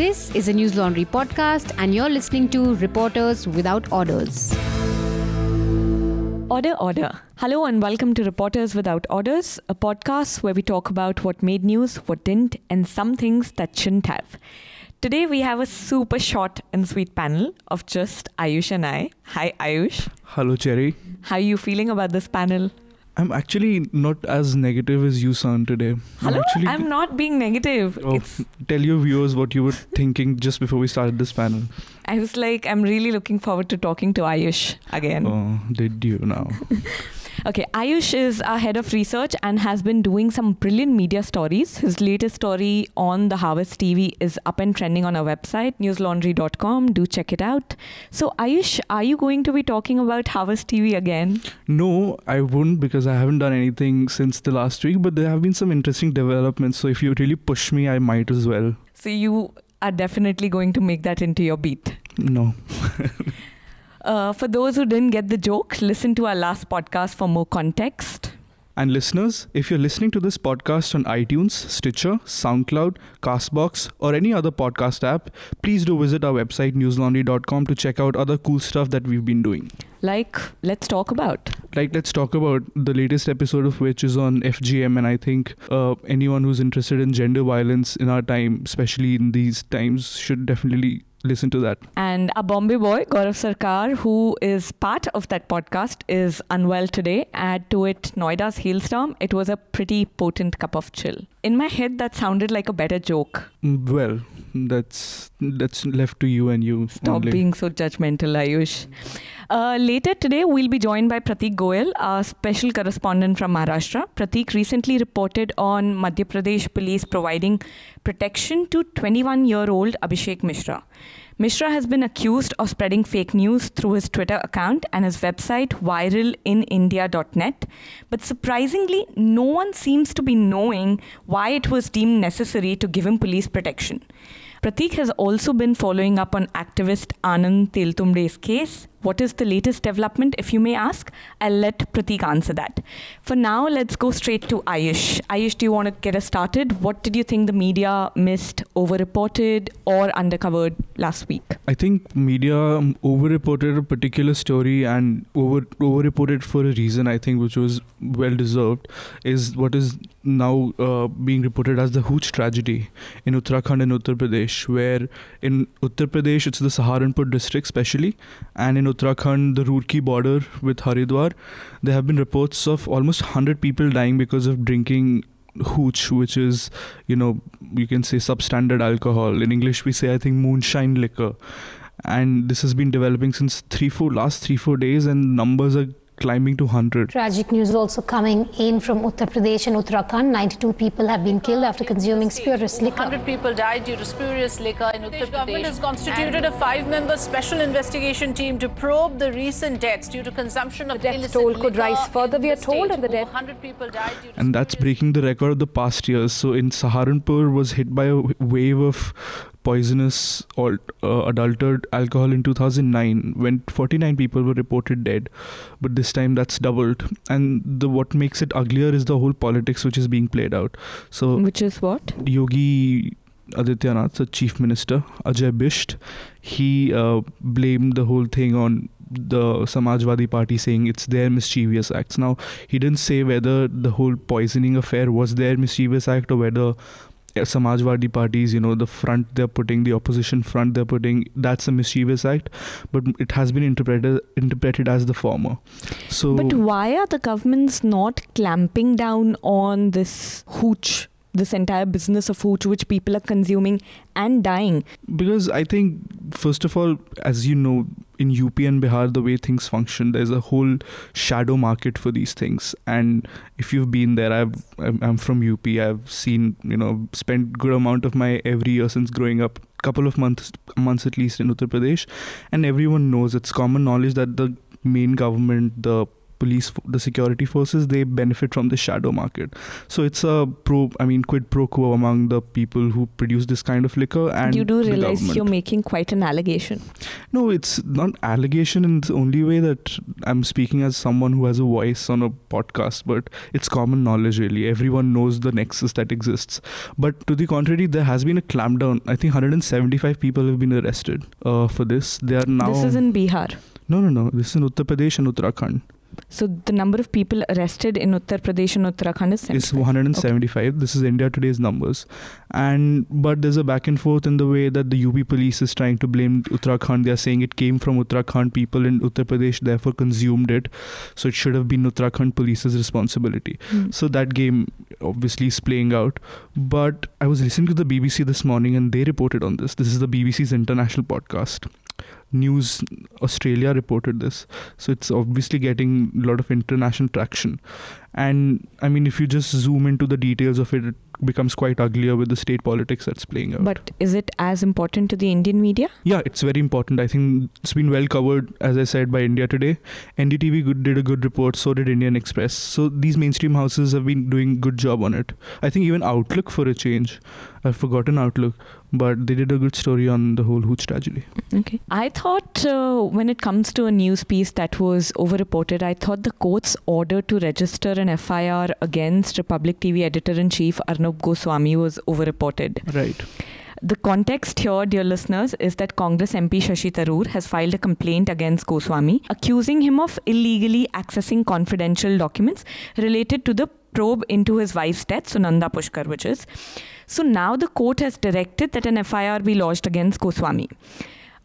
This is a Newslaundry podcast, and you're listening to Reporters Without Orders. Order, order. Hello, and welcome to Reporters Without Orders, a podcast where we talk about what made news, what didn't, and some things that shouldn't have. Today, we have a super short and sweet panel of just Ayush and I. Hi, Ayush. Hello, Cherry. How are you feeling about this panel? I'm actually not as negative as you sound today. Hello, I'm actually. I'm not being negative. oh, tell your viewers what you were thinking just before we started this panel. I was like, I'm really looking forward to talking to Ayush again. Oh, did you now? Okay, Ayush is our head of research and has been doing some brilliant media stories. His latest story on the Harvest TV is up and trending on our website, newslaundry.com. Do check it out. So, Ayush, are you going to be talking about Harvest TV again? No, I wouldn't because I haven't done anything since the last week, but there have been some interesting developments. So if you really push me, I might as well. So, you are definitely going to make that into your beat. No. Uh, for those who didn't get the joke, listen to our last podcast for more context. And listeners, if you're listening to this podcast on iTunes, Stitcher, SoundCloud, Castbox, or any other podcast app, please do visit our website newslaundry.com to check out other cool stuff that we've been doing. Like, let's talk about. Like, let's talk about the latest episode of which is on FGM, and I think uh, anyone who's interested in gender violence in our time, especially in these times, should definitely listen to that. And a Bombay boy, Gaurav Sarkar, who is part of that podcast, is unwell today. Add to it Noida's hailstorm. It was a pretty potent cup of chill. In my head, that sounded like a better joke. Mm, Well, that's that's left to you and you. Stop only. being so judgmental, Ayush. Uh, later today, we'll be joined by Prateek Goyal, our special correspondent from Maharashtra. Prateek recently reported on Madhya Pradesh police providing protection to 21 year old Abhishek Mishra. Mishra has been accused of spreading fake news through his Twitter account and his website viralinindia.net. But surprisingly, no one seems to be knowing why it was deemed necessary to give him police protection. Prateek has also been following up on activist Anand Teltumde's case. What is the latest development, if you may ask? I'll let Prateek answer that. For now, let's go straight to Ayush. Ayush, do you want to get us started? What did you think the media missed, overreported, or undercovered last week? I think media um, overreported a particular story and over overreported for a reason. I think which was well deserved is what is now uh, being reported as the Hooch tragedy in Uttarakhand and Uttar Pradesh, where in Uttar Pradesh it's the Saharanpur district, especially, and in Uttarakhand the Roorkee border with Haridwar, there have been reports of almost 100 people dying because of drinking hooch which is you know you can say substandard alcohol. In english we say i think moonshine liquor. And this has been developing since 3 4 last 3 4 days and numbers are climbing to 100 Tragic news also coming in from Uttar Pradesh and Uttarakhand. 92 people have been killed after consuming spurious liquor. 100 people died due to spurious liquor in Uttar Pradesh. government has constituted a five-member special investigation team to probe the recent deaths due to consumption of The death illicit toll could liquor rise further, we are told, state. and the death- 100 people died due to and that's breaking the record of the past years so in saharanpur was hit by a wave of poisonous or uh, adulterated alcohol in 2009 when 49 people were reported dead but this time that's doubled and the what makes it uglier is the whole politics which is being played out so Which is what? Yogi Adityanath, the chief minister, Ajay Bisht, he uh, blamed the whole thing on the Samajwadi Party, saying it's their mischievous acts. Now, he didn't say whether the whole poisoning affair was their mischievous act or whether Samajwadi parties, you know, the front they're putting, the opposition front they're putting, that's a mischievous act. But it has been interpreted interpreted as the former. So, But why are the governments not clamping down on this hooch, this entire business of hooch, which people are consuming and dying? Because I think, first of all, as you know, in UP and Bihar, the way things function, there's a whole shadow market for these things. And if you've been there, I've I'm from UP. I've seen, you know, spent good amount of my every year since growing up, couple of months months at least in Uttar Pradesh, and everyone knows it's common knowledge that the main government, the police, the security forces, they benefit from the shadow market. So it's a pro, I mean, quid pro quo among the people who produce this kind of liquor and you do realize government. you're making quite an allegation. No, it's not allegation in the only way that I'm speaking as someone who has a voice on a podcast, but it's common knowledge really. Everyone knows the nexus that exists. But to the contrary, there has been a clampdown. I think 175 people have been arrested uh, for this. They are now. This is in Bihar. no, no, no. This is in Uttar Pradesh and Uttarakhand. So the number of people arrested in Uttar Pradesh and Uttarakhand is It's 75. 175. This is India Today's numbers, and but there's a back and forth in the way that the UP police is trying to blame Uttarakhand. They are saying it came from Uttarakhand. People in Uttar Pradesh therefore consumed it, so it should have been Uttarakhand police's responsibility. Hmm. So that game obviously is playing out. But I was listening to the BBC this morning, and they reported on this. This is the BBC's international podcast. News Australia reported this, so it's obviously getting a lot of international traction. And I mean, if you just zoom into the details of it, it becomes quite uglier with the state politics that's playing out. But is it as important to the Indian media? yeah, it's very important. I think it's been well covered, as I said, by India Today. NDTV good, did a good report, so did Indian Express. So these mainstream houses have been doing good job on it. I think even Outlook for a change. I've forgotten Outlook, but they did a good story on the whole Hooch tragedy. Okay. I thought uh, when it comes to a news piece that was overreported, I thought the court's order to register an FIR against Republic TV editor in chief Arnab Goswami was overreported. Right. The context here, dear listeners, is that Congress MP Shashi Tharoor has filed a complaint against Goswami, accusing him of illegally accessing confidential documents related to the probe into his wife's death, Sunanda Pushkar, which is. So now the court has directed that an FIR be lodged against Goswami.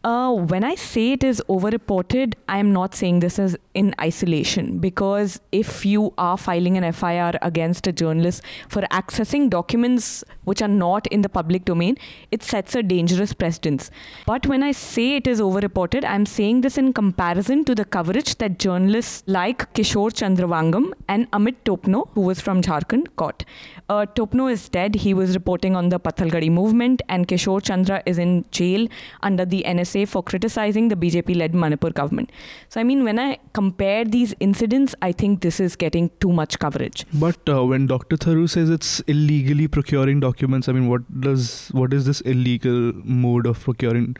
Uh, when I say it is overreported, I am not saying this is in isolation because if you are filing an FIR against a journalist for accessing documents which are not in the public domain, it sets a dangerous precedence. But when I say it is overreported, I'm saying this in comparison to the coverage that journalists like Kishorechandra Wangkhem and Amit Topno, who was from Jharkhand, got. Uh, Topno is dead. He was reporting on the Pathalgadi movement, and Kishore Chandra is in jail under the NSA for criticizing the BJP led Manipur government. So, I mean, when I compare these incidents, I think this is getting too much coverage. But uh, when Dr. Tharoor says it's illegally procuring documents, I mean, what does what is this illegal mode of procuring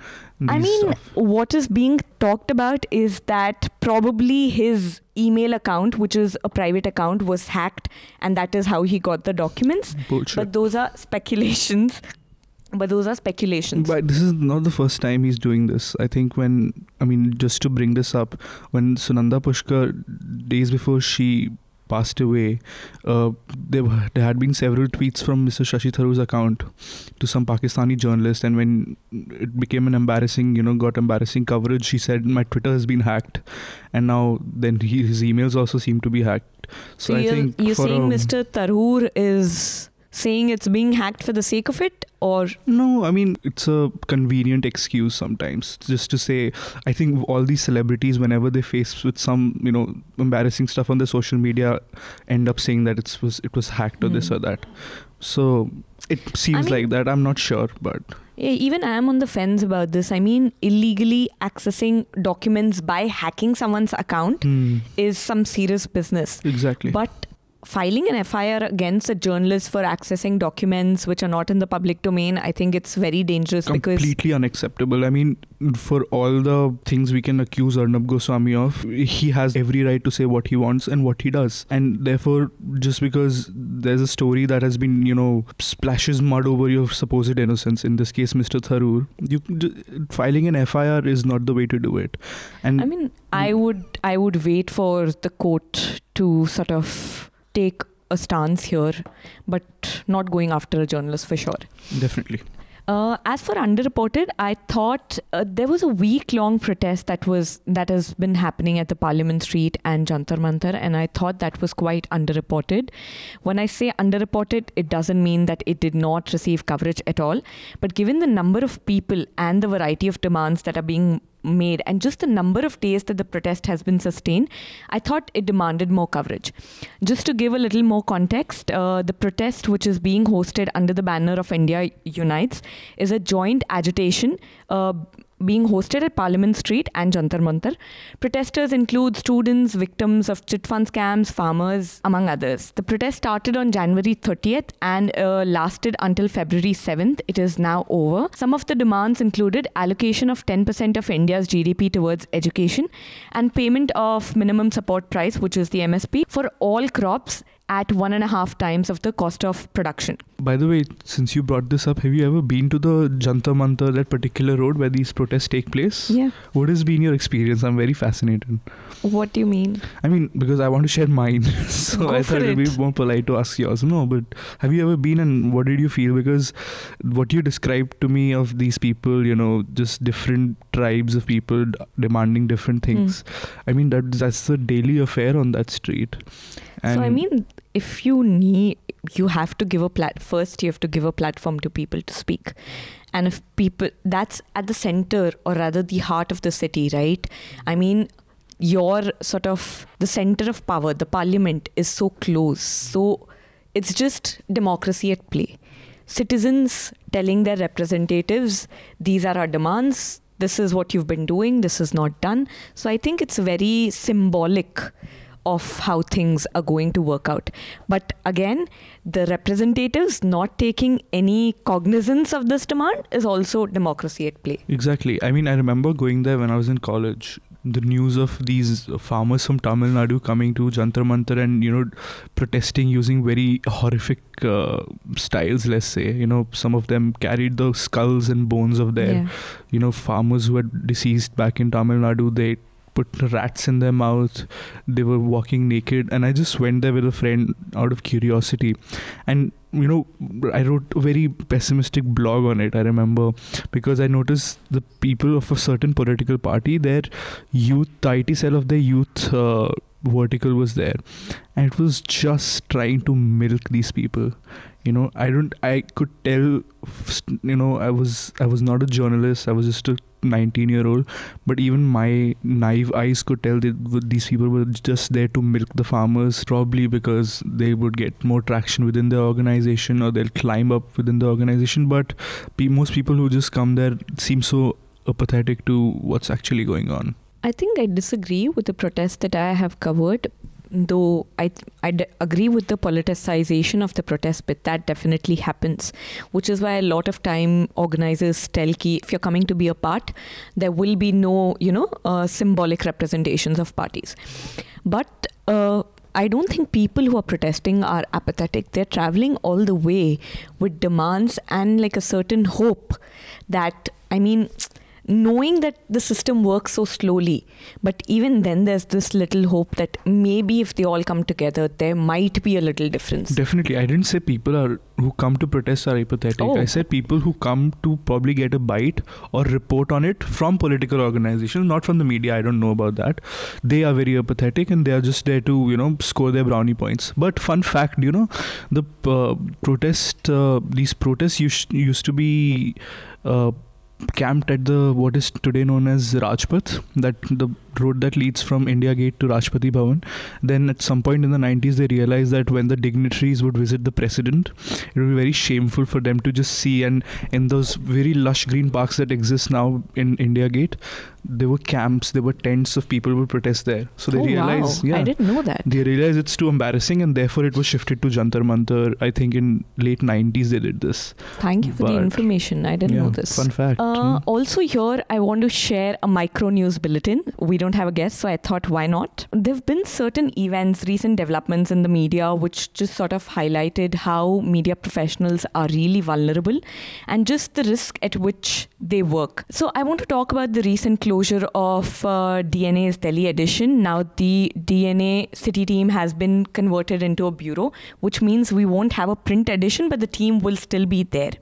I mean, stuff? what is being talked about is that probably his email account, which is a private account, was hacked, and that is how he got the documents. Bullshit. But those are speculations. But those are speculations. But this is not the first time he's doing this. I think when, I mean, just to bring this up, when Sunanda Pushkar, days before she passed away, uh, there, were, there had been several tweets from Mr. Shashi Tharoor's account to some Pakistani journalist. And when it became an embarrassing, you know, got embarrassing coverage, she said, My Twitter has been hacked. And now, then he, his emails also seem to be hacked. So, So I you're, think you're saying a- Mr. Tharoor is saying it's being hacked for the sake of it, or No, I mean it's a convenient excuse sometimes just to say. I think all these celebrities, whenever they face with some you know embarrassing stuff on their social media, end up saying that it was it was hacked or this Hmm. or that. So it seems mean- like that. I'm not sure, but Yeah, even I am on the fence about this. I mean, illegally accessing documents by hacking someone's account Hmm, is some serious business. exactly. But filing an FIR against a journalist for accessing documents which are not in the public domain, I think it's very dangerous because completely unacceptable. I mean, for all the things we can accuse Arnab Goswami of, he has every right to say what he wants and what he does. And therefore, just because there's a story that has been, you know, splashes mud over your supposed innocence, in this case, Mr. Tharoor, you filing an FIR is not the way to do it. And I mean, I would I would wait for the court to sort of take a stance here, but not going after a journalist for sure. definitely. Uh, as for underreported, I thought uh, there was a week-long protest that was that has been happening at the Parliament Street and Jantar Mantar, and I thought that was quite underreported. When I say underreported, it doesn't mean that it did not receive coverage at all. But given the number of people and the variety of demands that are being made and just the number of days that the protest has been sustained, I thought it demanded more coverage. Just to give a little more context, uh, the protest, which is being hosted under the banner of India Unites, is a joint agitation uh, being hosted at Parliament Street and Jantar Mantar. Protesters include students, victims of chit fund scams, farmers, among others. The protest started on January 30th and uh, lasted until February 7th. It is now over. Some of the demands included allocation of 10% of India's GDP towards education and payment of minimum support price, which is the MSP, for all crops at one and a half times of the cost of production. By the way, since you brought this up, have you ever been to the Jantar Mantar, that particular road where these protests take place? Yeah. What has been your experience? I'm very fascinated. What do you mean? I mean, because I want to share mine, so Go I thought it'd be more polite to ask yours. No, but have you ever been and what did you feel? Because what you described to me of these people, you know, just different tribes of people d- demanding different things. Hmm. I mean, that that's a daily affair on that street. so I mean, if you need, you have to give a plat. First, you have to give a platform to people to speak, and if people, that's at the center or rather the heart of the city, right? I mean, your sort of the center of power, the parliament, is so close. So it's just democracy at play. Citizens telling their representatives, these are our demands. This is what you've been doing. This is not done. So I think it's very symbolic of how things are going to work out. But again, the representatives not taking any cognizance of this demand is also democracy at play. Exactly. I mean, I remember going there when I was in college. The news of these farmers from Tamil Nadu coming to Jantar Mantar and you know protesting using very horrific uh, styles. Let's say you know some of them carried the skulls and bones of their Yeah. you know farmers who had deceased back in Tamil Nadu. They put rats in their mouth. They were walking naked, and I just went there with a friend out of curiosity, and you know I wrote a very pessimistic blog on it. I remember because I noticed the people of a certain political party, their youth, the IT cell of their youth uh, vertical was there, and it was just trying to milk these people. You know, I don't. I could tell. You know, I was. I was not a journalist. I was just a 19 year old. But even my naive eyes could tell that these people were just there to milk the farmers, probably because they would get more traction within the organization or they'll climb up within the organization. But most people who just come there seem so apathetic to what's actually going on. I think I disagree with the protest that I have covered, though I I d- agree with the politicization of the protest, but that definitely happens, which is why a lot of time organizers tell ki if you're coming to be a part, there will be no you know uh, symbolic representations of parties, but. Uh, I don't think people who are protesting are apathetic. They're traveling all the way with demands and like a certain hope that, I mean, knowing that the system works so slowly but even then there's this little hope that maybe if they all come together there might be a little difference Definitely, I didn't say people are who come to protest are apathetic. Oh. I said people who come to probably get a bite or report on it from political organizations, not from the media. I don't know about that. They are very apathetic and they are just there to you know score their brownie points. But fun fact, you know, the uh, protest, uh, these protests used used to be. Uh, camped at the what is today known as Rajpath, that the road that leads from India Gate to Rashtrapati Bhavan. Then at some point in the 90s, they realized that when the dignitaries would visit the president, it would be very shameful for them to just see. And in those very lush green parks that exist now in India Gate, there were camps, there were tents of people who would protest there. So they oh, realized, wow. yeah. i didn't know that They realized it's too embarrassing, and therefore it was shifted to Jantar Mantar. I think in late 90s they did this. thank you for the information i didn't yeah, know this Fun fact. uh, yeah. also here i want to share a micro news bulletin we don't have a guest so i thought why not there have been certain events recent developments in the media which just sort of highlighted how media professionals are really vulnerable and just the risk at which they work. So i want to talk about the recent closure of uh, dna's delhi edition. Now the dna city team has been converted into a bureau which means we won't have a print edition but the team will still be there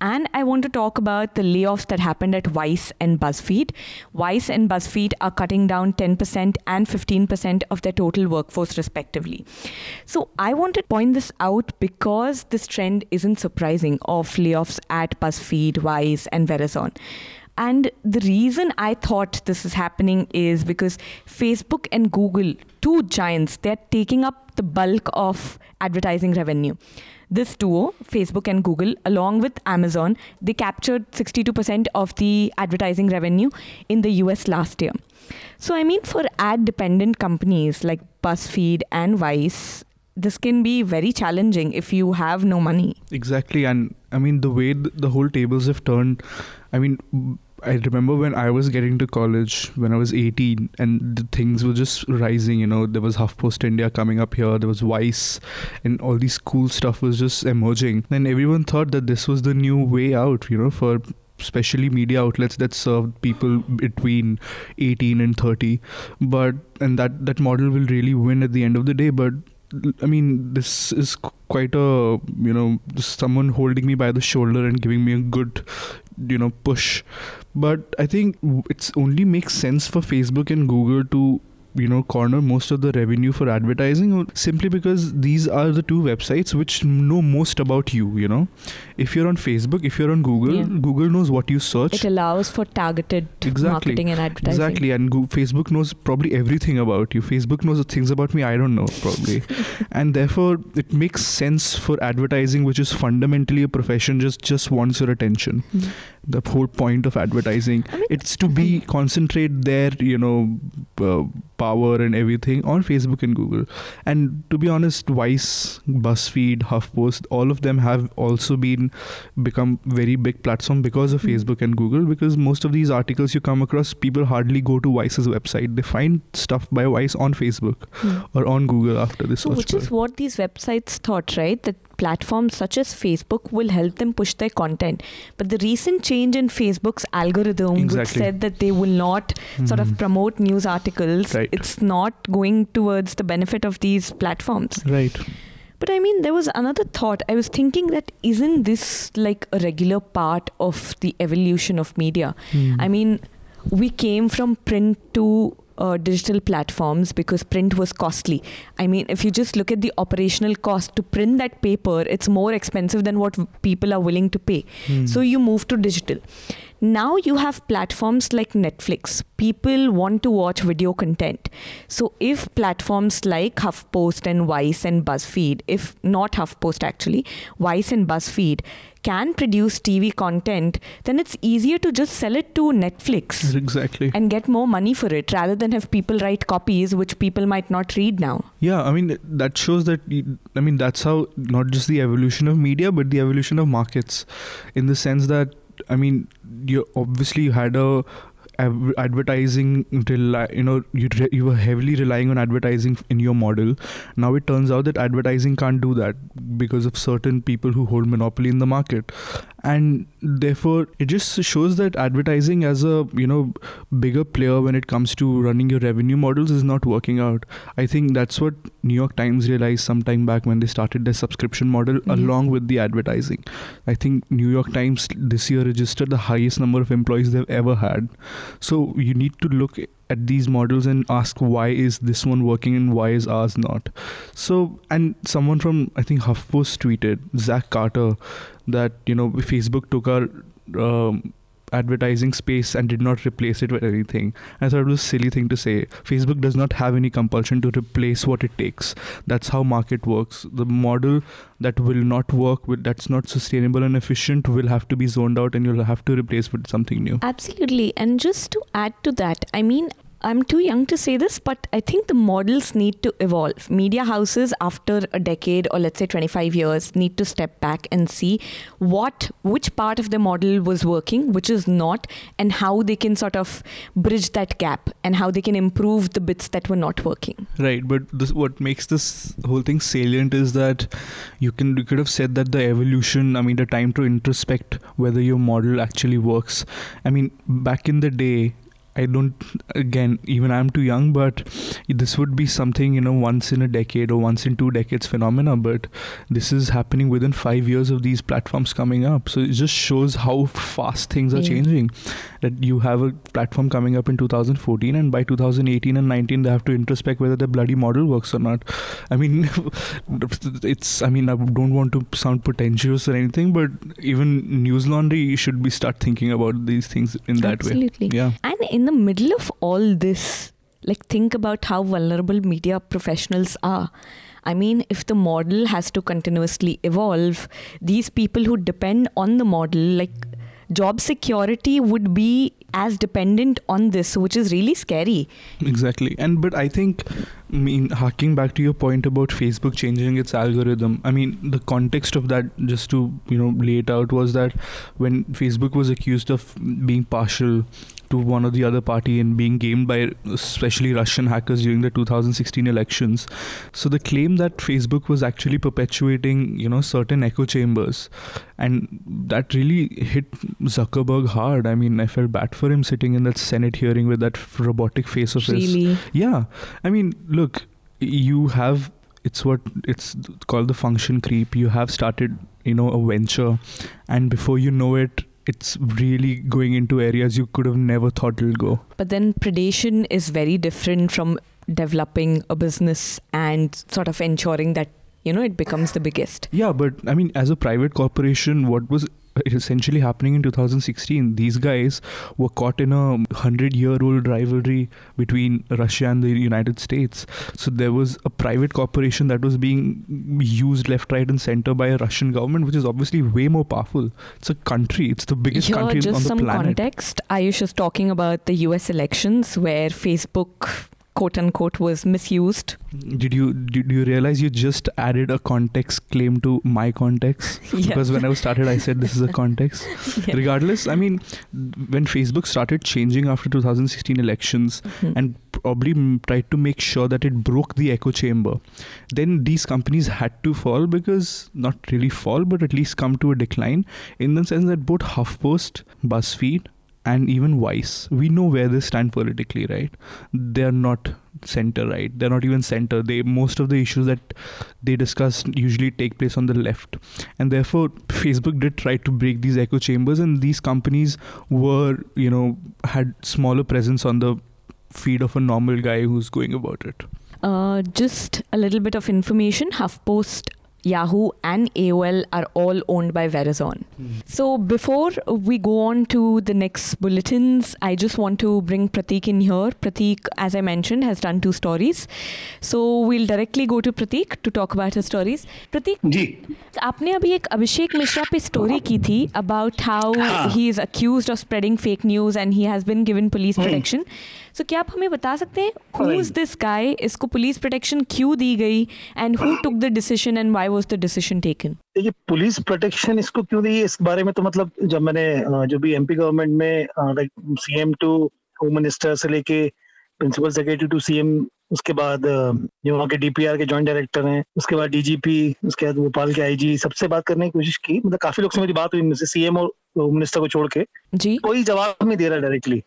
and I want to talk about the layoffs that happened at Vice and BuzzFeed. Vice and BuzzFeed are cutting down 10% and 15% of their total workforce, respectively. So I want to point this out because this trend isn't surprising of layoffs at BuzzFeed, Vice, and Verizon. And the reason I thought this is happening is because Facebook and Google, two giants, they're taking up the bulk of advertising revenue. This duo, Facebook and Google, along with Amazon, they captured 62% of the advertising revenue in the US last year. So, I mean, for ad dependent companies like BuzzFeed and Vice, this can be very challenging if you have no money. Exactly, and I mean the way the whole tables have turned. I mean, I remember when I was getting to college when I was 18, and the things were just rising. You know, there was HuffPost India coming up here, there was Vice, and all these cool stuff was just emerging. And everyone thought that this was the new way out. You know, for especially media outlets that served people between 18 and 30 but and that that model will really win at the end of the day but I mean, this is quite a you know someone holding me by the shoulder and giving me a good you know push. But I think it's only makes sense for Facebook and Google to you know corner most of the revenue for advertising simply because these are the two websites which know most about you you know. If you're on facebook if you're on google yeah. google knows what you search. It allows for targeted exactly. marketing and advertising. Exactly. And Go- facebook knows probably everything about you. Facebook knows things about me i don't know probably. And therefore it makes sense for advertising which is fundamentally a profession just just wants your attention. Mm-hmm the whole point of advertising. I mean, it's to be concentrate their you know uh, power and everything on facebook and google and to be honest vice buzzfeed huffpost all of them have also been become very big platform because of mm. facebook and google because most of these articles you come across people hardly go to vice's website they find stuff by vice on facebook mm. or on google after this So, which is what these websites thought right that platforms such as Facebook will help them push their content. But the recent change in Facebook's algorithm, exactly. which said that they will not mm-hmm. sort of mm-hmm. promote news articles, right. it's not going towards the benefit of these platforms. Right. But I mean, there was another thought. I was thinking that isn't this like a regular part of the evolution of media? Mm. I mean, we came from print to uh, digital platforms because print was costly. I mean, if you just look at the operational cost to print that paper, it's more expensive than what people are willing to pay. Hmm. So you move to digital. Now you have platforms like Netflix. People want to watch video content. So if platforms like HuffPost and Vice and BuzzFeed, if not HuffPost actually, Vice and BuzzFeed can produce TV content, then it's easier to just sell it to Netflix. Exactly. And get more money for it rather than have people write copies which people might not read now. Yeah, I mean, that shows that, I mean, that's how not just the evolution of media, but the evolution of markets in the sense that I mean, you obviously had a advertising till uh, you know you, re- you were heavily relying on advertising in your model. Now it turns out that advertising can't do that because of certain people who hold monopoly in the market and therefore it just shows that advertising as a you know bigger player when it comes to running your revenue models is not working out. I think that's what new york times realized some time back when they started their subscription model mm-hmm. along with the advertising. I think new york times this year registered the highest number of employees they've ever had. So you need to look at these models and ask why is this one working and why is ours not. So and someone from i think huffpost tweeted zach carter that you know Facebook took our um, advertising space and did not replace it with anything. I thought it was a silly thing to say. Facebook does not have any compulsion to replace what it takes. That's how market works. The model that will not work, with, that's not sustainable and efficient, will have to be zoned out, and you'll have to replace with something new. Absolutely. And just to add to that, I mean, I'm too young to say this, but I think the models need to evolve. Media houses, after a decade or let's say 25 years, need to step back and see what, which part of the model was working, which is not, and how they can sort of bridge that gap and how they can improve the bits that were not working. Right, but this, what makes this whole thing salient is that you can you could have said that the evolution, I mean, the time to introspect whether your model actually works. I mean, back in the day, I don't again even I'm too young but this would be something you know once in a decade or once in two decades phenomena but this is happening within 5 years of these platforms coming up so it just shows how fast things are yeah. changing that you have a platform coming up in 2014 and by 2018 and 19 they have to introspect whether the bloody model works or not I mean it's I mean I don't want to sound pretentious or anything but even Newslaundry should be start thinking about these things in that Absolutely. way Absolutely. yeah and in the middle of all this, like think about how vulnerable media professionals are. I mean, if the model has to continuously evolve, these people who depend on the model, like job security, would be as dependent on this, which is really scary. Exactly. And but I think I mean harking back to your point about Facebook changing its algorithm, I mean the context of that just to, you know, lay it out was that when Facebook was accused of being partial to one or the other party and being gamed by especially Russian hackers during the 2016 elections. So the claim that Facebook was actually perpetuating, you know, certain echo chambers, and that really hit Zuckerberg hard. I mean, I felt bad for him sitting in that Senate hearing with that robotic face of his. Really? Yeah, I mean, look, you have. It's what it's called the function creep. You have started, you know, a venture, and before you know it, it's really going into areas you could have never thought it'll go. But then predation is very different from developing a business and sort of ensuring that you know it becomes the biggest. Yeah, but I mean, as a private corporation, what was Uh, essentially happening in 2016 these guys were caught in a 100 year old rivalry between russia and the united states. So there was a private corporation that was being used left right and center by a russian government which is obviously way more powerful. It's a country. It's the biggest Here, country just on the some planet. context. Ayush is talking about the US elections where Facebook, quote unquote, was misused. did you did you realize you just added a context claim to my context Yeah. because when i started i said this is a context Yeah. regardless i mean when facebook started changing after 2016 elections Mhm. and probably tried to make sure that it broke the echo chamber then these companies had to fall because not really fall but at least come to a decline in the sense that both huffpost buzzfeed and even Vice, we know where they stand politically, right? They're not center right. They're not even center. They most of the issues that they discuss usually take place on the left, and therefore Facebook did try to break these echo chambers, and these companies were, you know, had smaller presence on the feed of a normal guy who's going about it. Uh, just a little bit of information HuffPost, Yahoo and AOL are all owned by Verizon. Mm. So before we go on to the next bulletins, I just want to bring Prateek in here. Prateek, as I mentioned, has done two stories. So we'll directly go to Prateek to talk about his stories. Prateek, जी. आपने अभी एक अभिषेक मिश्रा पे story की थी about how he is accused of spreading fake news and he has been given police protection so क्या आप हमें बता सकते हैं हु इज दिस गाय इसको पुलिस प्रोटेक्शन क्यों दी गई and who took the decision and why was the decision taken देखिए पुलिस प्रोटेक्शन इसको क्यों दी इस बारे में तो मतलब जब मैंने जो भी एमपी गवर्नमेंट में like CM to home minister से लेके प्रिंसिपल सेक्रेटरी टू सीएम उसके बाद जो वहाँ के डीपीआर के जॉइंट डायरेक्टर हैं उसके बाद डीजीपी उसके बाद भोपाल के आईजी सबसे बात करने की कोशिश की मतलब काफ़ी लोग से मेरी बात हुई इनमें से सीएम और होम मिनिस्टर को छोड़ के। जी। कोई जवाब नहीं दे रहा डायरेक्टली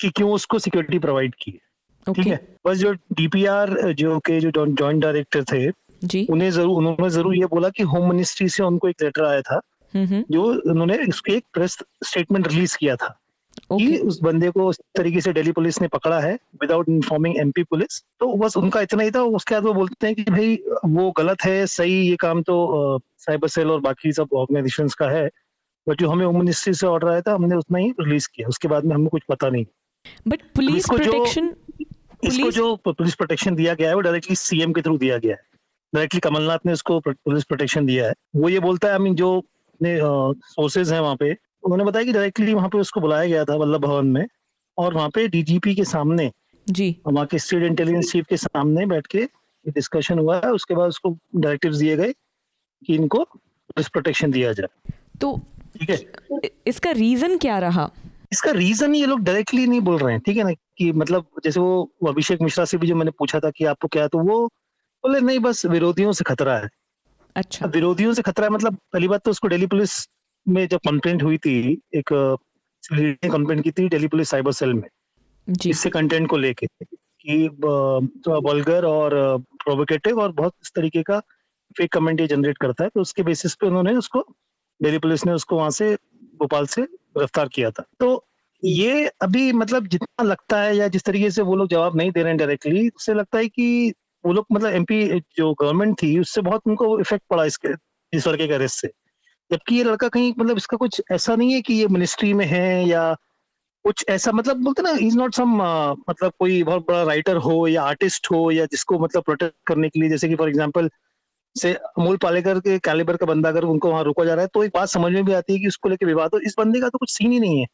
कि क्यों उसको सिक्योरिटी प्रोवाइड की ठीक ओके है? बस जो डीपीआर जो के जो जॉइंट डायरेक्टर थे जी। उन्हें ज़रूर उन्होंने ज़रूर ये बोला कि होम मिनिस्ट्री से उनको एक लेटर आया था हम्म हम्म। जो उन्होंने इसको एक प्रेस स्टेटमेंट रिलीज़ किया था कि उस बंदे को इस तरीके से दिल्ली पुलिस ने पकड़ा है विदाउट इन्फॉर्मिंग एमपी पुलिस तो बस उनका इतना ही था उसके बाद वो बोलते हैं कि भाई वो गलत है सही ये काम तो साइबर सेल और बाकी सब ऑर्गेनाइजेशन का है बट जो हमें होम मिनिस्ट्री से ऑर्डर आया था हमने उतना ही रिलीज़ किया उसके बाद में हमें कुछ पता नहीं। बट पुलिस प्रोटेक्शन इसको जो पुलिस प्रोटेक्शन दिया गया है वो डायरेक्टली सीएम के थ्रू दिया गया है। डायरेक्टली कमलनाथ ने उसको पुलिस प्रोटेक्शन दिया है। वो ये बोलता है आई मीन जो अपने सोर्सेज हैं वहाँ पे उन्होंने बताया कि डायरेक्टली वहाँ पे उसको बुलाया गया था वल्लभ भवन में और वहाँ पे डीजीपी के सामने जी। वहाँ के स्टेट इंटेलिजेंस चीफ के सामने बैठ के डिस्कशन हुआ है। उसके बाद उसको डायरेक्टिव्स दिए गए कि इनको पुलिस प्रोटेक्शन दिया जाए। तो ठीक है? इसका रीजन क्या रहा? इसका रीजन ये लोग डायरेक्टली नहीं बोल रहे हैं ठीक है ना? कि मतलब जैसे वो वो अभिषेक मिश्रा से भी जो मैंने पूछा था कि आपको क्या है तो वो बोले नहीं बस विरोधियों से खतरा है। अच्छा। विरोधियों से खतरा है मतलब पहली बात तो उसको दिल्ली पुलिस में जब कंप्लेंट हुई थी एक कंप्लेंट की थी दिल्ली पुलिस साइबर सेल में। जी। इससे कंटेंट को लेके कि तो वल्गर और प्रोवोकेटिव और बहुत इस तरीके का फेक कमेंट ये जनरेट करता है तो उसके बेसिस पे उन्होंने उसको दिल्ली पुलिस ने उसको वहाँ से भोपाल से गिरफ़्तार किया था। तो ये अभी मतलब जितना लगता है या जिस तरीके से वो लोग जवाब नहीं दे रहे हैं डायरेक्टली उससे लगता है कि वो लोग मतलब एमपी जो गवर्नमेंट थी, उससे बहुत उनको इफ़ेक्ट पड़ा इसके, इस लड़के के अरेस्ट से। जबकि ये लड़का कहीं मतलब इसका कुछ ऐसा नहीं है कि ये मिनिस्ट्री में है या कुछ ऐसा मतलब बोलते ना इज़ नॉट सम मतलब कोई बहुत बड़ा राइटर हो या आर्टिस्ट हो या जिसको मतलब प्रोटेक्ट करने के लिए, जैसे कि फॉर एग्जांपल से अमूल पालेकर के कैलिबर का बंदा अगर उनको वहाँ रोका जा रहा है तो एक बात समझ में भी आती है कि उसको लेके विवाद हो। इस बंदे का तो कुछ सीन ही नहीं है।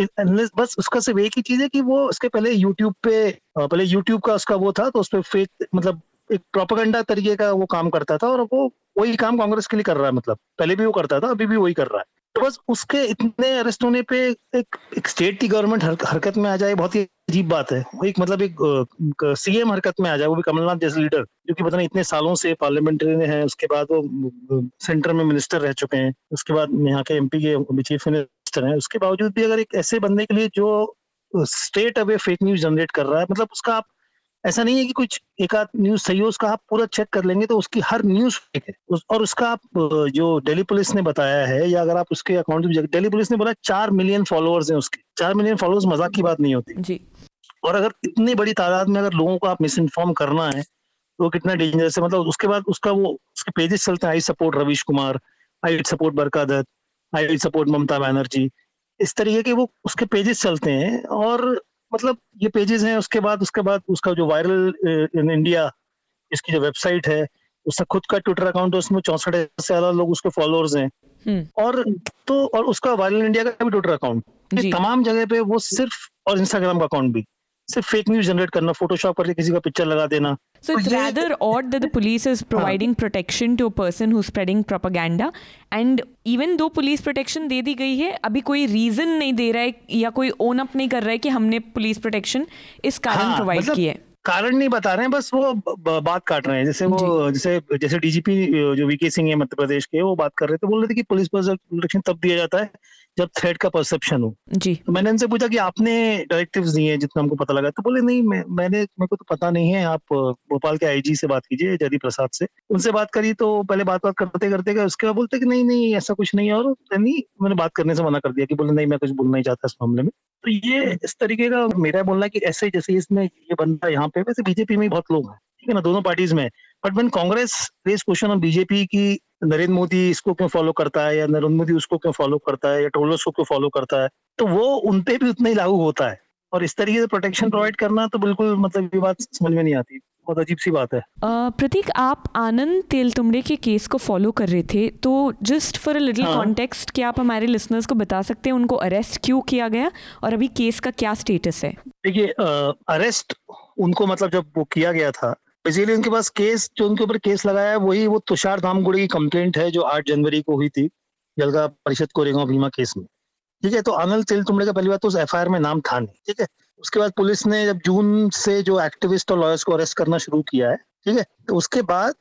बस उसका सिर्फ़ एक ही चीज़ है कि वो उसके पहले यूट्यूब पे पहले यूट्यूब का उसका वो था तो उस पर फेक मतलब एक प्रोपागेंडा तरीके का वो काम करता था और वो वही काम कांग्रेस के लिए कर रहा है मतलब पहले भी वो करता था अभी भी वही कर रहा है। तो बस उसके इतने अरेस्ट होने पे एक, एक स्टेट की गवर्नमेंट हर, हरकत में आ जाए बहुत ही अजीब बात है। वो एक मतलब एक सीएम हरकत में आ जाए वो भी कमलनाथ जैसे लीडर जो कि पता नहीं इतने सालों से पार्लियामेंट्री में है उसके बाद वो सेंटर में मिनिस्टर रह चुके हैं उसके बाद यहाँ के एमपी के चीफ मिनिस्टर हैं। उसके बावजूद भी अगर एक ऐसे बंदे के लिए जो स्टेट अवे फेक न्यूज़ जनरेट कर रहा है मतलब उसका आप ऐसा नहीं है कि कुछ एक आध न्यूज़ सही हो उसका आप पूरा चेक कर लेंगे तो उसकी हर न्यूज़ फेक है। उस, और उसका आप जो दिल्ली पुलिस ने बताया है या अगर आप उसके अकाउंट में दिल्ली पुलिस ने बोला चार मिलियन फॉलोअर्स हैं उसके। चार मिलियन फॉलोअर्स मज़ाक की बात नहीं होती। जी। और अगर इतनी बड़ी तादाद में अगर लोगों को आप मिस इन्फॉर्म करना है तो कितना डेंजरस है। मतलब उसके बाद उसका वो उसके पेजेस चलते हैं I support Ravish Kumar I support Barkha Dutt I support Mamata Banerjee. इस तरीके के वो उसके पेजेस चलते हैं और मतलब ये पेजेस हैं उसके बाद उसके बाद उसका जो वायरल इन इंडिया इसकी जो वेबसाइट है उसका खुद का ट्विटर अकाउंट है उसमें चौसठ से ज़्यादा लोग उसके फॉलोअर्स हैं। हम्म। और तो और उसका वायरल इंडिया का भी ट्विटर अकाउंट तमाम जगह पे वो सिर्फ़ और इंस्टाग्राम का अकाउंट भी। सिर्फ़ फेक न्यूज़ जनरेट करना फोटोशॉप करके किसी का पिक्चर लगा देना। So it's rather odd that the police is providing protection to a person who's spreading propaganda and even though police protection दे दी गई है अभी कोई रीजन नहीं दे रहा है या कोई ओन अप नहीं कर रहा है कि हमने पुलिस प्रोटेक्शन इस कारण प्रोवाइड मतलब की है। कारण नहीं बता रहे हैं बस वो बात काट रहे हैं। जैसे वो जैसे जैसे डीजीपी जो वीके सिंह है मध्य प्रदेश के वो बात कर रहे थे बोल रहे थे कि पुलिस प्रोटेक्शन तब दिया जाता है जब थ्रेड का परसेप्शन हो। जी। तो मैंने उनसे पूछा कि आपने डायरेक्टिव्स दिए हैं जितना हमको पता लगा। तो बोले नहीं मैं मैंने मेरे को तो पता नहीं है आप भोपाल के आईजी से बात कीजिए जयदीप प्रसाद से। उनसे बात करी तो पहले बात बात करते करते गए उसके बाद बोलते कि नहीं नहीं ऐसा कुछ नहीं है। और नहीं मैंने बात करने से मना कर दिया कि बोले नहीं मैं कुछ बोलना ही चाहता इस मामले में। तो ये इस तरीके का मेरा बोलना कि ऐसे जैसे इसमें ये बनता है यहाँ पे वैसे बीजेपी में बहुत लोग हैं ठीक है ना दोनों पार्टीज़ में but one Congress race question on BJP की नरेंद्र मोदी इसको क्यों फॉलो करता है या नरेंद्र मोदी उसको क्यों फॉलो करता है या टोलर्स को क्यों फॉलो करता है तो वो उनपे भी उतना ही लागू होता है। और इस तरीके से प्रोटेक्शन प्रोवाइड करना तो बिल्कुल मतलब ये बात समझ में नहीं आती। बहुत अजीब सी बात है। प्रतीक आप आनंद तेल तुमड़े के केस को फॉलो कर रहे थे तो just for a little context क्या आप हमारे लिसनर्स को बता सकते हैं उनको अरेस्ट क्यों किया गया और अभी केस का क्या स्टेटस है? देखिए अरेस्ट उनको मतलब जब वो किया गया था बेसिकली उनके पास केस, जो उनके ऊपर केस लगाया है, वही वो तुषार धामगुड़ी की कंप्लेंट है, जो आठ जनवरी को हुई थी, जलगा परिषद कोरेगांव भीमा केस में। ठीक है तो अनिल तिल तुमड़े का पहली बात तो उस एफ़ में नाम था नहीं, ठीक है? उसके बाद पुलिस ने जब जून से जो एक्टिविस्ट और लॉयर्स को अरेस्ट करना शुरू किया है, ठीक है तो उसके बाद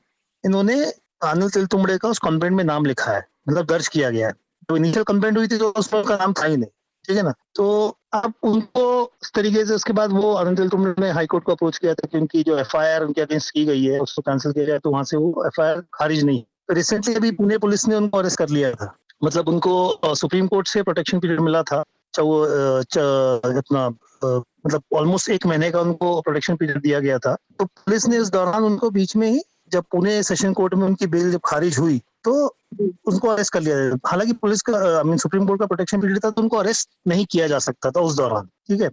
इन्होंने अनिल तिल तुमड़े का उस कंप्लेंट में नाम लिखा है मतलब दर्ज किया गया है। तो इनिशियल कंप्लेंट हुई थी तो उसमें उनका नाम था ही नहीं, ठीक है ना? तो अब उनको इस तरीके से उसके बाद वो अनंत तुमने ने हाईकोर्ट को अप्रोच किया था कि उनकी जो एफआईआर उनके अगेंस्ट की गई है, उसको कैंसिल किया जाए तो वहाँ से वो एफआईआर खारिज नहीं रिसेंटली अभी पुणे पुलिस ने उनको अरेस्ट कर लिया था। मतलब उनको सुप्रीम कोर्ट से प्रोटेक्शन पीरियड मिला था। चाहे वो इतना मतलब ऑलमोस्ट एक महीने का उनको प्रोटेक्शन पीरियड दिया गया था। तो पुलिस ने इस दौरान उनको बीच में ही जब पुणे सेशन कोर्ट में उनकी बेल जब खारिज हुई तो उनको अरेस्ट कर लिया जाए। हालाँकि पुलिस का आई मीन सुप्रीम कोर्ट का प्रोटेक्शन पीरियड था तो उनको अरेस्ट नहीं किया जा सकता था उस दौरान ठीक है?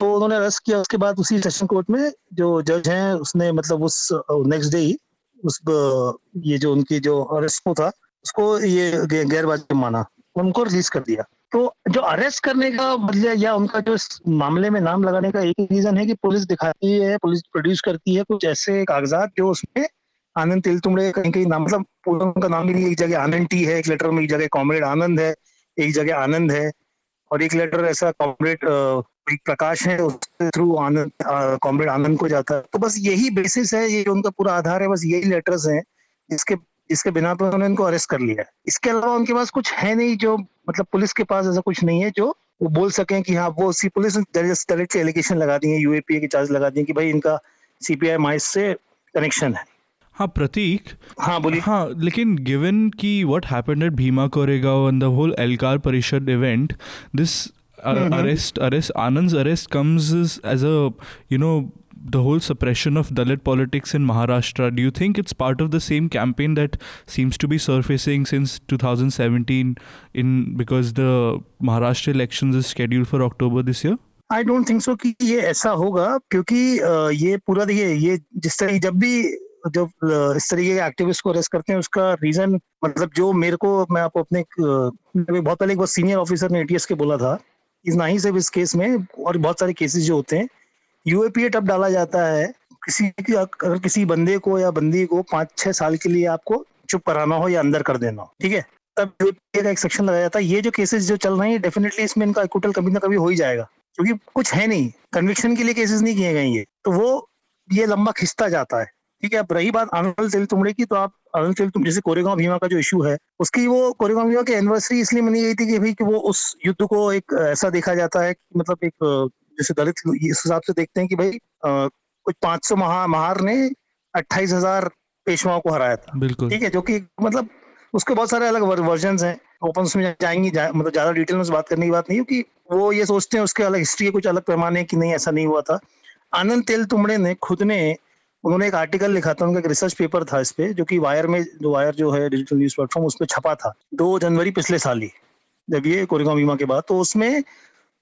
तो उन्होंने अरेस्ट किया उसके बाद उसी सेशन कोर्ट में जो जज हैं उसने मतलब उस नेक्स्ट डे ही उस ये जो उनकी जो अरेस्ट था उसको ये गैर वाजिब माना उनको रिलीज़ कर दिया। तो जो अरेस्ट करने का मतलब या उनका जो मामले में नाम लगाने का एक रीजन है कि पुलिस दिखाती है, पुलिस प्रोड्यूस करती है, कुछ ऐसे कागजात जो उसमें आनंद तिल तुमड़े कहीं कहीं नाम मतलब पूरा उनका नाम ही नहीं, एक जगह आनंद टी है, एक लेटर में एक जगह कॉमरेड आनंद है, एक जगह आनंद है, और एक लेटर ऐसा कॉमरेड एक प्रकाश है, उसके थ्रू आनंद कॉमरेड आनंद को जाता है। तो बस यही बेसिस है, ये उनका पूरा आधार है, बस यही लेटर्स हैं, जिसके जिसके बिना पर उन्होंने इनको अरेस्ट कर लिया इसके अलावा उनके पास कुछ है नहीं जो मतलब पुलिस के पास ऐसा कुछ नहीं है जो वो बोल सकें कि हाँ वो सी पुलिस डायरेक्ट एलिगेशन लगा दी है यूएपीए के चार्ज लगा दिए कि भाई इनका सीपीआई माइस से कनेक्शन है। हाँ प्रतीक। हाँ बोलिए। हाँ लेकिन गिवन कि what happened at Bhima Koregaon and the whole Elgar Parishad event this arrest arrest Anand arrest comes as a you know the whole suppression of Dalit politics in Maharashtra, do you think it's part of the same campaign that seems to be surfacing since 2017 in because the Maharashtra elections is scheduled for October this year? I don't think so कि ये ऐसा होगा क्योंकि ये पूरा देखिए ये जिस तरह जब भी जब इस तरीके के एक्टिविस्ट को अरेस्ट करते हैं उसका रीजन मतलब जो मेरे को मैं आपको अपने बहुत पहले एक बहुत सीनियर ऑफिसर ने एटीएस के बोला था इस ना ही सिर्फ़ इस केस में और बहुत सारे केसेस जो होते हैं यूएपीए तब डाला जाता है। किसी अगर किसी बंदे को या बंदी को पाँच छह साल के लिए आपको चुप कराना हो या अंदर कर देना हो, ठीक है? तब यूएपीए का एक सेक्शन लगाया जाता है। ये जो केसेस जो चल रहे हैं डेफिनेटली इसमें इनका कभी ना कभी हो ही जाएगा, क्योंकि कुछ है नहीं। कन्विक्शन के लिए केसेस नहीं किए गए ये। तो वो, ये लंबा खिंचता जाता है, ठीक है? अब रही बात आनंद तेल तुमड़े की तो आप आनंद तेल जैसे कोरेगांव भीमा का जो इशू है, उसकी वो कोरेगांव भीमा की एनिवर्सरी इसलिए मनी गई थी कि भाई कि वो उस युद्ध को एक ऐसा देखा जाता है मतलब एक जैसे दलित इस हिसाब से देखते हैं कि भाई कुछ पाँच सौ महा महार ने अट्ठाईस हज़ार पेशवाओं को हराया था। बिल्कुल। ठीक है जो कि मतलब उसके बहुत सारे अलग वर्जन हैं। ओपन उसमें जाएँगे जा, मतलब ज़्यादा डिटेल में बात करने की बात नहीं क्योंकि वो ये सोचते हैं उसके अलग हिस्ट्री के कुछ अलग पैमाने की नहीं ऐसा नहीं हुआ था। आनंद तेल तुमड़े ने खुद ने उन्होंने एक आर्टिकल लिखा था उनका एक रिसर्च पेपर था इस पे जो कि वायर में जो वायर जो है डिजिटल न्यूज़ प्लेटफॉर्म उस पर छपा था दो जनवरी पिछले साल ही जब ये कोरिगांव बीमा के बाद। तो उसमें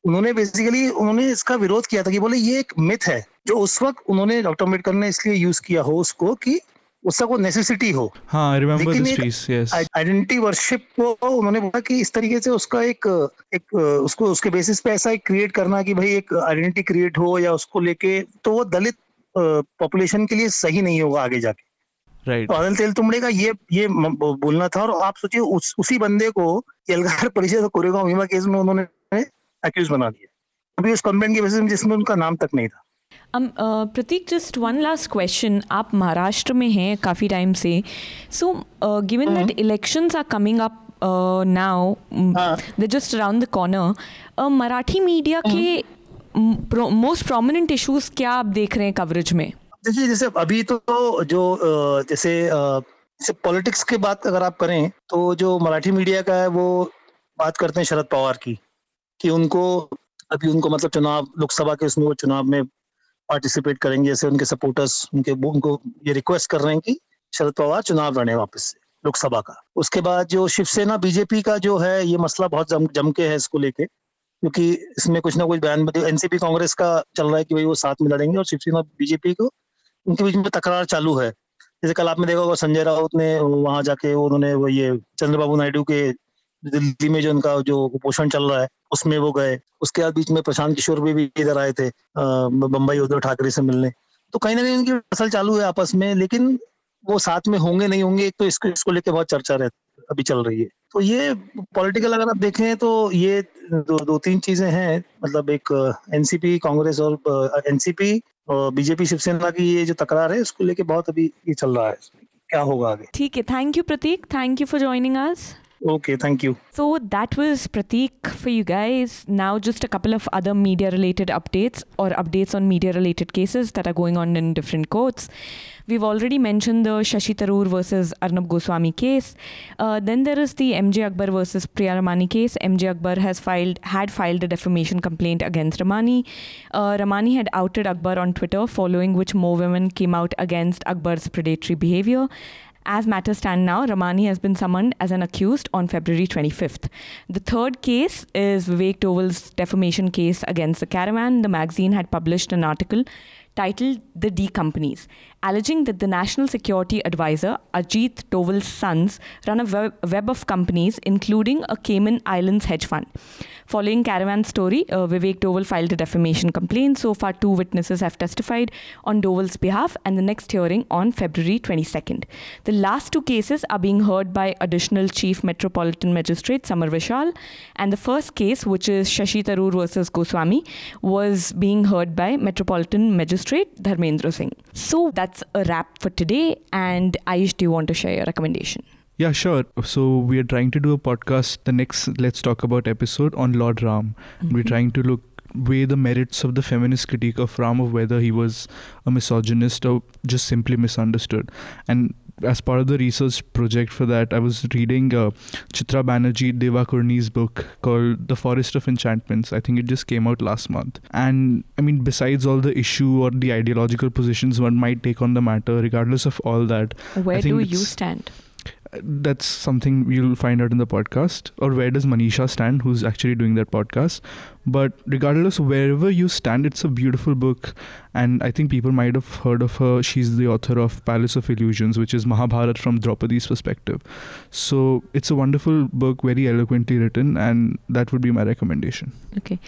उन्होंने बेसिकली उन्होंने इसका विरोध किया था कि बोले ये एक मिथ है जो उस वक्त उन्होंने डॉक्टर अंबेडकर ने इसलिए यूज़ किया हो उसको कि उसका कोई नेसेसिटी हो। हाँ आइडेंटिटी वर्शिप को उन्होंने बोला कि इस तरीके से उसका एक एक उसको उसके बेसिस पे ऐसा एक क्रिएट करना कि भाई एक आइडेंटिटी क्रिएट हो या उसको लेके तो वो दलित पॉपुलेशन के लिए सही नहीं होगा आगे जाके। Right right. तो अनिल तेल तुमड़े का ये ये बोलना था और आप सोचिए उस, उसी बंदे को यलगार परिषद कोरेगांव भीमा केस में उन्होंने एक्यूज बना दिया। अभी उस कंप्लेंट के बेसिस में जिसमें उनका नाम तक नहीं था। Um, Prateek just one last question आप महाराष्ट्र में हैं काफ़ी टाइम से। So given that elections are coming up now they just around the corner Marathi media के मोस्ट प्रोमिनेंट इश्यूज़ क्या आप देख रहे हैं कवरेज में? देखिए जैसे अभी तो जो जैसे जैसे पॉलिटिक्स की बात अगर आप करें तो जो मराठी मीडिया का है वो बात करते हैं शरद पवार की। कि उनको, अभी उनको मतलब चुनाव, लोकसभा के उसमें वो चुनाव में पार्टिसिपेट करेंगे, जैसे उनके सपोर्टर्स उनके उनको ये रिक्वेस्ट कर रहे हैं कि शरद पवार चुनाव लड़े वापस से, लोकसभा का। उसके बाद जो शिवसेना, बीजेपी का जो है, ये मसला बहुत जम जम के है इसको लेके, क्योंकि इसमें कुछ ना कुछ बयान एनसीपी कांग्रेस का चल रहा है कि भाई वो साथ में लड़ेंगे और शिवसेना, बीजेपी को उनके बीच में तकरार चालू है। जैसे कल आपने देखा होगा, संजय राउत ने वहाँ जाके उन्होंने वो ये चंद्रबाबू नायडू के दिल्ली में जो उनका जो कुपोषण चल रहा है उसमें वो गए। उसके बाद बीच में प्रशांत किशोर भी, भी इधर आए थे बम्बई उद्धव ठाकरे से मिलने। तो कहीं ना कहीं उनकी फ़सल चालू है आपस में लेकिन वो साथ में होंगे नहीं होंगे एक तो इसको इसको लेके बहुत चर्चा रह अभी चल रही है। तो ये पॉलिटिकल अगर आप देखें तो ये दो, दो तीन चीज़ें हैं। मतलब एक एनसीपी कांग्रेस और एनसीपी और बीजेपी शिवसेना की ये जो तकरार है उसको लेके बहुत अभी ये चल रहा है। क्या होगा आगे? ठीक है thank you Prateek thank you for joining us. Okay, thank you. So that was Prateek for you guys. Now, just a couple of other media related updates or updates on media related cases that are going on in different courts. We've already mentioned the Shashi Tharoor versus Arnab Goswami case. Uh, then there is the MJ Akbar versus Priya Ramani case. MJ Akbar has filed had filed a defamation complaint against Ramani. Uh, Ramani had outed Akbar on Twitter, following which more women came out against Akbar's predatory behavior. As matters stand now, Ramani has been summoned as an accused on February 25th. The third case is Vivek Doval's defamation case against the Caravan. The magazine had published an article titled The D Companies, alleging that the National Security Advisor, Ajit Doval's sons, run a web of companies, including a Cayman Islands hedge fund. Following Caravan's story, uh, Vivek Doval filed a defamation complaint. So far, two witnesses have testified on Doval's behalf, and the next hearing on February 22nd. The last two cases are being heard by Additional Chief Metropolitan Magistrate Samar Vishal, and the first case, which is Shashi Tharoor versus Goswami, was being heard by Metropolitan Magistrate Dharmendra Singh. So that's a wrap for today. And Ayush, do you want to share your recommendation? Yeah, sure. So we are trying to do a podcast. The next Let's Talk About episode on Lord Ram. Mm-hmm. We're trying to look weigh the merits of the feminist critique of Ram of whether he was a misogynist or just simply misunderstood. And as part of the research project for that, I was reading uh, Chitra Banerjee Divakaruni's book called The Forest of Enchantments. I think it just came out last month. And I mean, besides all the issue or the ideological positions one might take on the matter, regardless of all that, Where do you stand? That's something you'll find out in the podcast. Or where does manisha stand who's actually doing that podcast? But regardless wherever you stand it's a beautiful book. And i think people might have heard of her. She's the author of palace of illusions which is mahabharat from draupadi's perspective. So it's a wonderful book very eloquently written and that would be my recommendation. Okay.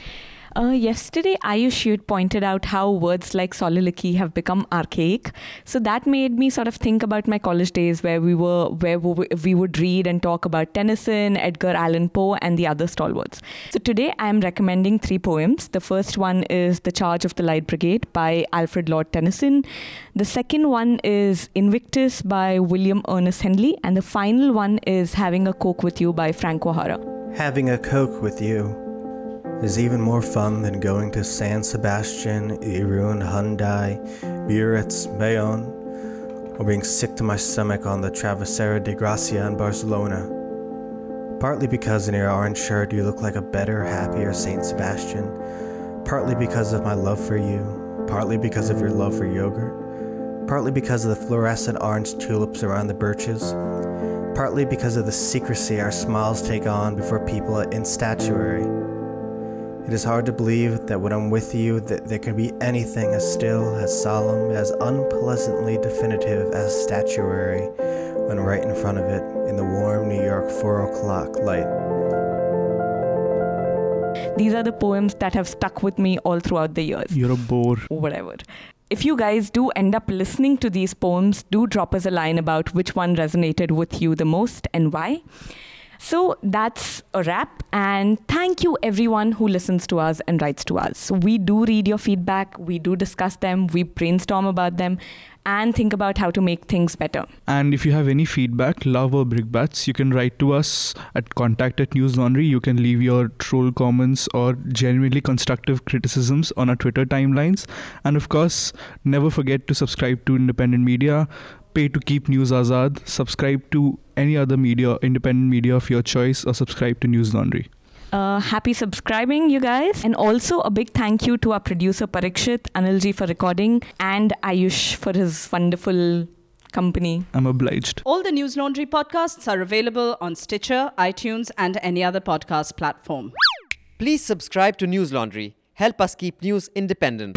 Uh, yesterday, Ayush, you pointed out how words like soliloquy have become archaic. So that made me sort of think about my college days, where we were, where we we would read and talk about Tennyson, Edgar Allan Poe, and the other stalwarts. So today, I am recommending three poems. The first one is "The Charge of the Light Brigade" by Alfred Lord Tennyson. The second one is "Invictus" by William Ernest Henley, and the final one is "Having a Coke with You" by Frank O'Hara. Having a Coke with you is even more fun than going to San Sebastian, Irun, Hendaye, Biarritz, Bayonne, or being sick to my stomach on the Travesera de Gracia in Barcelona. Partly because in your orange shirt you look like a better, happier Saint Sebastian, partly because of my love for you, partly because of your love for yogurt, partly because of the fluorescent orange tulips around the birches, partly because of the secrecy our smiles take on before people in statuary. It is hard to believe that when I'm with you that there can be anything as still, as solemn, as unpleasantly definitive as statuary when right in front of it in the warm New York 4 o'clock light. These are the poems that have stuck with me all throughout the years. you're a bore whatever. If you guys do end up listening to these poems, do drop us a line about which one resonated with you the most and why. So that's a wrap. And thank you, everyone who listens to us and writes to us. We do read your feedback, we do discuss them, we brainstorm about them, and think about how to make things better. And if you have any feedback, love or brickbats, you can write to us at contact at Newslaundry. You can leave your troll comments or genuinely constructive criticisms on our Twitter timelines. And of course, never forget to subscribe to independent media. Pay to keep News Azad. Subscribe to any other media, independent media of your choice, or subscribe to Newslaundry. Uh, happy subscribing, you guys. And also a big thank you to our producer Parikshit, Anilji for recording, and Ayush for his wonderful company. I'm obliged. All the Newslaundry podcasts are available on Stitcher, iTunes, and any other podcast platform. Please subscribe to Newslaundry. Help us keep news independent.